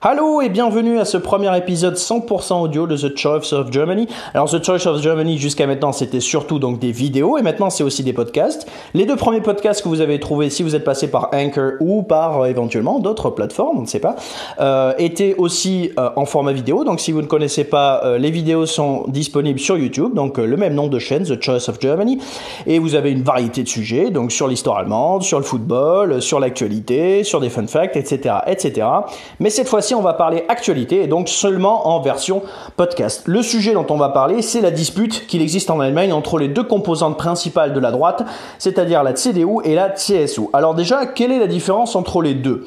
Hallo et bienvenue à ce premier épisode 100% audio de The Choice of Germany. Alors The Choice of Germany jusqu'à maintenant c'était surtout donc des vidéos et maintenant c'est aussi des podcasts. Les deux premiers podcasts que vous avez trouvés si vous êtes passé par Anchor ou par euh, éventuellement d'autres plateformes, on ne sait pas, euh, étaient aussi euh, en format vidéo. Donc si vous ne connaissez pas, les vidéos sont disponibles sur YouTube, donc le même nom de chaîne, The Choice of Germany, et vous avez une variété de sujets, donc sur l'histoire allemande, sur le football, sur l'actualité, sur des fun facts, etc., etc. Mais cette fois-ci on va parler actualité et donc seulement en version podcast. Le sujet dont on va parler, c'est la dispute qu'il existe en Allemagne entre les deux composantes principales de la droite, c'est-à-dire la CDU et la CSU. Alors déjà, quelle est la différence entre les deux?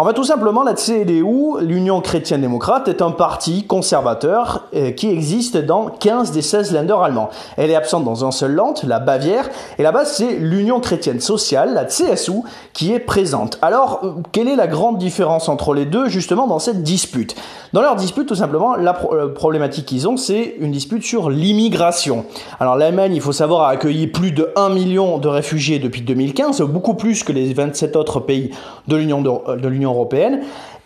En tout simplement, la CDU, l'Union chrétienne démocrate, est un parti conservateur euh, qui existe dans 15 des 16 länders allemands. Elle est absente dans un seul land, la Bavière, et là-bas, c'est l'Union chrétienne sociale, la CSU, qui est présente. Alors, euh, quelle est la grande différence entre les deux, justement, dans cette dispute? Dans leur dispute, tout simplement, la euh, problématique qu'ils ont, c'est une dispute sur l'immigration. Alors, l'Allemagne, il faut savoir, a accueilli plus de 1 million de réfugiés depuis 2015, beaucoup plus que les 27 autres pays de l'Union de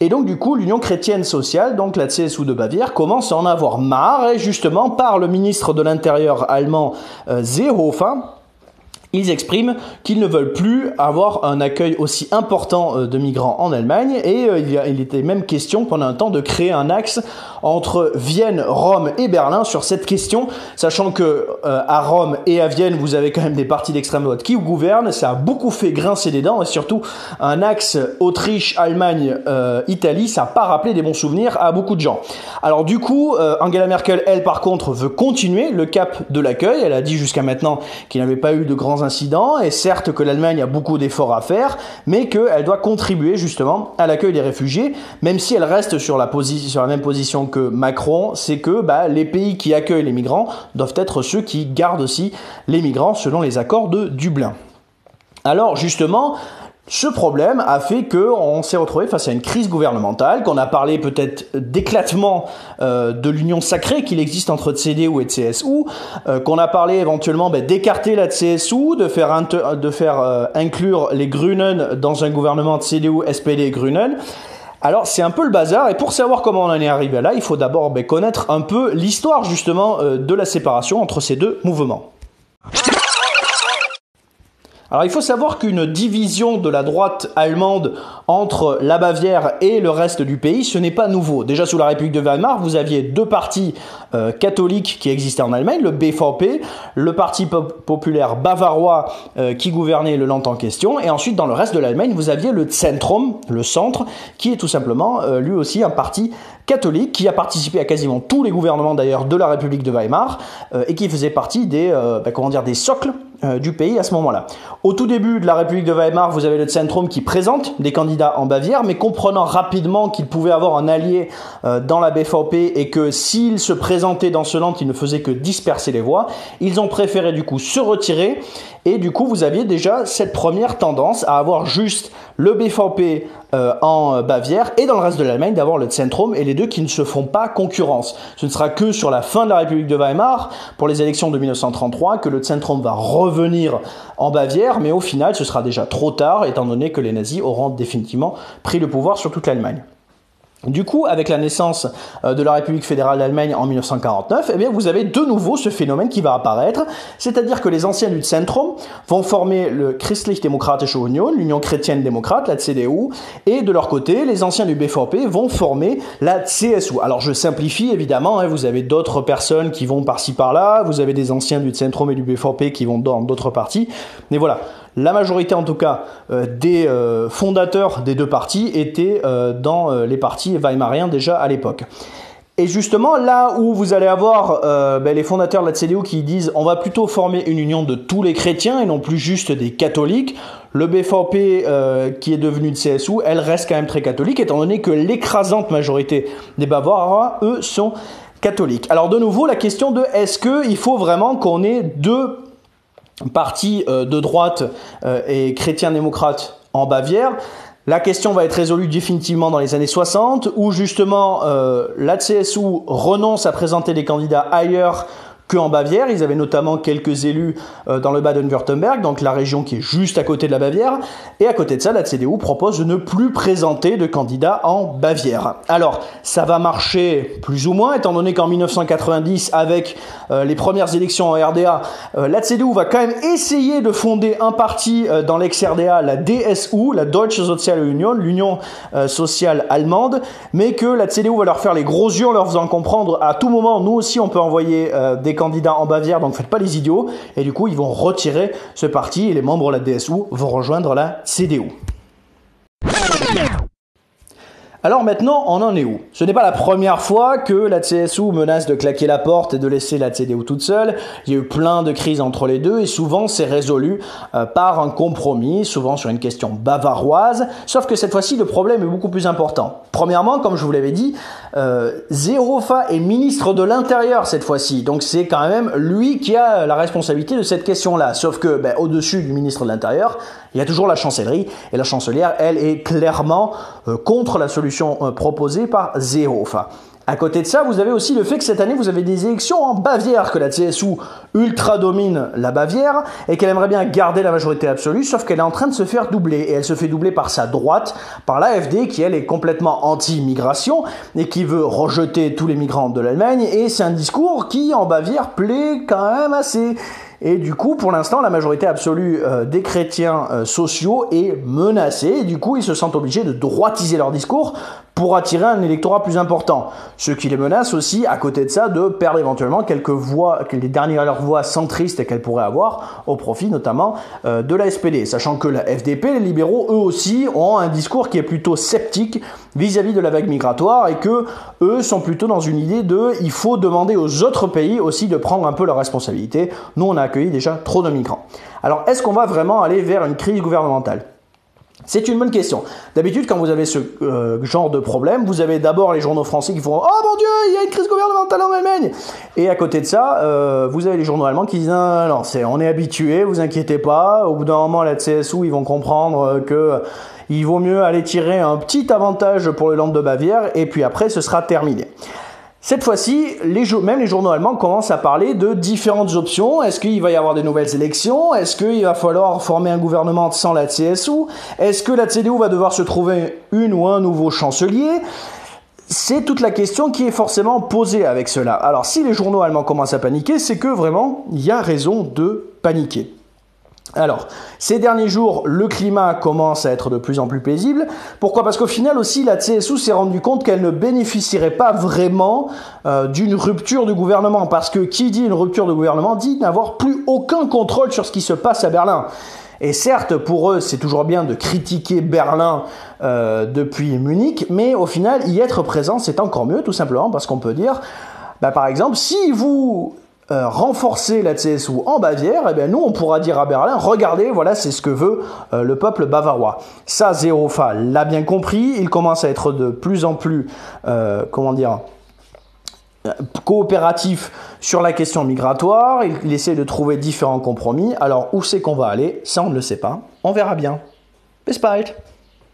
Et donc du coup, l'Union chrétienne sociale, donc la CSU de Bavière, commence à en avoir marre, et justement par le ministre de l'Intérieur allemand euh, Seehofer, ils expriment qu'ils ne veulent plus avoir un accueil aussi important de migrants en Allemagne et il était même question pendant un temps de créer un axe entre Vienne, Rome et Berlin sur cette question, sachant que euh, à Rome et à Vienne, vous avez quand même des partis d'extrême droite qui gouvernent, ça a beaucoup fait grincer des dents et surtout un axe Autriche, Allemagne, euh, Italie, ça n'a pas rappelé des bons souvenirs à beaucoup de gens. Alors du coup, euh, Angela Merkel, elle par contre, veut continuer le cap de l'accueil, elle a dit jusqu'à maintenant qu'il n'avait pas eu de grands incidents, et certes que l'Allemagne a beaucoup d'efforts à faire, mais qu'elle doit contribuer justement à l'accueil des réfugiés, même si elle reste sur la, même position que Macron, c'est que bah, les pays qui accueillent les migrants doivent être ceux qui gardent aussi les migrants selon les accords de Dublin. Alors justement, ce problème a fait qu'on s'est retrouvé face à une crise gouvernementale, qu'on a parlé peut-être d'éclatement euh, de l'union sacrée qu'il existe entre CDU et CSU, euh, qu'on a parlé éventuellement ben, d'écarter la CSU, de faire, de faire euh, inclure les Grünen dans un gouvernement de CDU, SPD et Grünen. Alors c'est un peu le bazar et pour savoir comment on en est arrivé là, il faut d'abord ben, connaître un peu l'histoire justement de la séparation entre ces deux mouvements. Alors il faut savoir qu'une division de la droite allemande entre la Bavière et le reste du pays, ce n'est pas nouveau. Déjà sous la République de Weimar, vous aviez deux partis euh, catholiques qui existaient en Allemagne, le BVP, le Parti populaire bavarois euh, qui gouvernait le land en question, et ensuite dans le reste de l'Allemagne, vous aviez le Zentrum, le centre, qui est tout simplement euh, lui aussi un parti catholique qui a participé à quasiment tous les gouvernements d'ailleurs de la République de Weimar euh, et qui faisait partie des euh, bah, socles euh, du pays à ce moment-là. Au tout début de la République de Weimar, vous avez le Zentrum qui présente des candidats en Bavière, mais comprenant rapidement qu'il pouvait avoir un allié dans la BVP et que s'il se présentait dans ce land, il ne faisait que disperser les voix, ils ont préféré du coup se retirer et du coup, vous aviez déjà cette première tendance à avoir juste le BVP euh, en Bavière et dans le reste de l'Allemagne d'avoir le Zentrum et les deux qui ne se font pas concurrence. Ce ne sera que sur la fin de la République de Weimar, pour les élections de 1933, que le Zentrum va revenir en Bavière, mais au final, ce sera déjà trop tard, étant donné que les nazis auront définitivement pris le pouvoir sur toute l'Allemagne. Du coup, avec la naissance euh, de la République fédérale d'Allemagne en 1949, eh bien, vous avez de nouveau ce phénomène qui va apparaître, c'est-à-dire que les anciens du Zentrum vont former le Christlich-Demokratische Union, l'Union chrétienne démocrate, la CDU, et de leur côté, les anciens du BVP vont former la CSU. Alors, je simplifie évidemment, hein, vous avez d'autres personnes qui vont par-ci par-là, vous avez des anciens du Zentrum et du BVP qui vont dans d'autres partis, mais voilà, la majorité en tout cas euh, des euh, fondateurs des deux partis étaient euh, dans les partis weimariens déjà à l'époque. Et justement, là où vous allez avoir ben, les fondateurs de la CDU qui disent on va plutôt former une union de tous les chrétiens et non plus juste des catholiques, le BVP qui est devenu de CSU, elle reste quand même très catholique, étant donné que l'écrasante majorité des Bavarois, eux, sont catholiques. Alors de nouveau, la question de est-ce qu'il faut vraiment qu'on ait deux parti euh, de droite euh, et chrétien-démocrate en Bavière. La question va être résolue définitivement dans les années 60, où justement euh, la CSU renonce à présenter des candidats ailleurs que en Bavière. Ils avaient notamment quelques élus euh, dans le Baden-Württemberg, donc la région qui est juste à côté de la Bavière. Et à côté de ça, la CDU propose de ne plus présenter de candidats en Bavière. Alors, ça va marcher plus ou moins, étant donné qu'en 1990, avec euh, les premières élections en RDA, euh, la CDU va quand même essayer de fonder un parti dans l'ex-RDA, la DSU, la Deutsche Soziale Union, l'Union sociale allemande, mais que la CDU va leur faire les gros yeux en leur faisant comprendre à tout moment, nous aussi on peut envoyer des candidats en Bavière, donc faites pas les idiots. Et du coup, ils vont retirer ce parti et les membres de la DSU vont rejoindre la CDU. Alors maintenant, on en est où? Ce n'est pas la première fois que la CSU menace de claquer la porte et de laisser la CDU toute seule. Il y a eu plein de crises entre les deux et souvent c'est résolu euh, par un compromis, souvent sur une question bavaroise. Sauf que cette fois-ci, le problème est beaucoup plus important. Premièrement, comme je vous l'avais dit, euh, est ministre de l'Intérieur cette fois-ci. Donc c'est quand même lui qui a la responsabilité de cette question-là. Sauf que ben, au-dessus du ministre de l'Intérieur, il y a toujours la chancellerie. Et la chancelière, elle, est clairement euh, contre la solution euh, proposée par Seehofer. À côté de ça, vous avez aussi le fait que cette année, vous avez des élections en Bavière, que la CSU ultra domine la Bavière et qu'elle aimerait bien garder la majorité absolue, sauf qu'elle est en train de se faire doubler. Et elle se fait doubler par sa droite, par l'AFD, qui elle est complètement anti-immigration et qui veut rejeter tous les migrants de l'Allemagne. Et c'est un discours qui, en Bavière, plaît quand même assez. Et du coup, pour l'instant, la majorité absolue euh, des chrétiens euh, sociaux est menacée. Et du coup, ils se sentent obligés de droitiser leur discours pour attirer un électorat plus important. Ce qui les menace aussi, à côté de ça, de perdre éventuellement quelques voix, les dernières voix centristes qu'elles pourraient avoir, au profit notamment euh, de la SPD. Sachant que la FDP, les libéraux, eux aussi, ont un discours qui est plutôt sceptique vis-à-vis -vis de la vague migratoire et que eux sont plutôt dans une idée de il faut demander aux autres pays aussi de prendre un peu leurs responsabilités. Nous, on a accueilli déjà trop de migrants. Alors, est-ce qu'on va vraiment aller vers une crise gouvernementale? C'est une bonne question. D'habitude, quand vous avez ce euh, genre de problème, vous avez d'abord les journaux français qui font Oh mon Dieu, il y a une crise gouvernementale en Allemagne Et à côté de ça, euh, vous avez les journaux allemands qui disent Non, non, on est habitué, vous inquiétez pas. Au bout d'un moment, la CSU, ils vont comprendre que il vaut mieux aller tirer un petit avantage pour le land de Bavière, et puis après, ce sera terminé. Cette fois-ci, même les journaux allemands commencent à parler de différentes options. Est-ce qu'il va y avoir des nouvelles élections? Est-ce qu'il va falloir former un gouvernement sans la CSU Est-ce que la CDU va devoir se trouver une ou un nouveau chancelier? C'est toute la question qui est forcément posée avec cela. Alors si les journaux allemands commencent à paniquer, c'est que vraiment, il y a raison de paniquer. Alors, ces derniers jours, le climat commence à être de plus en plus paisible. Pourquoi? Parce qu'au final aussi, la CSU s'est rendu compte qu'elle ne bénéficierait pas vraiment euh, d'une rupture du gouvernement. Parce que qui dit une rupture de gouvernement dit n'avoir plus aucun contrôle sur ce qui se passe à Berlin. Et certes, pour eux, c'est toujours bien de critiquer Berlin euh, depuis Munich, mais au final, y être présent, c'est encore mieux, tout simplement, parce qu'on peut dire, bah, par exemple, si vous euh, renforcer la CSU en Bavière, eh bien nous on pourra dire à Berlin, regardez, voilà c'est ce que veut euh, le peuple bavarois. Ça, Zerofa l'a bien compris, il commence à être de plus en plus, euh, comment dire, coopératif sur la question migratoire, il, il essaie de trouver différents compromis. Alors où c'est qu'on va aller? Ça on ne le sait pas, on verra bien. Bis bald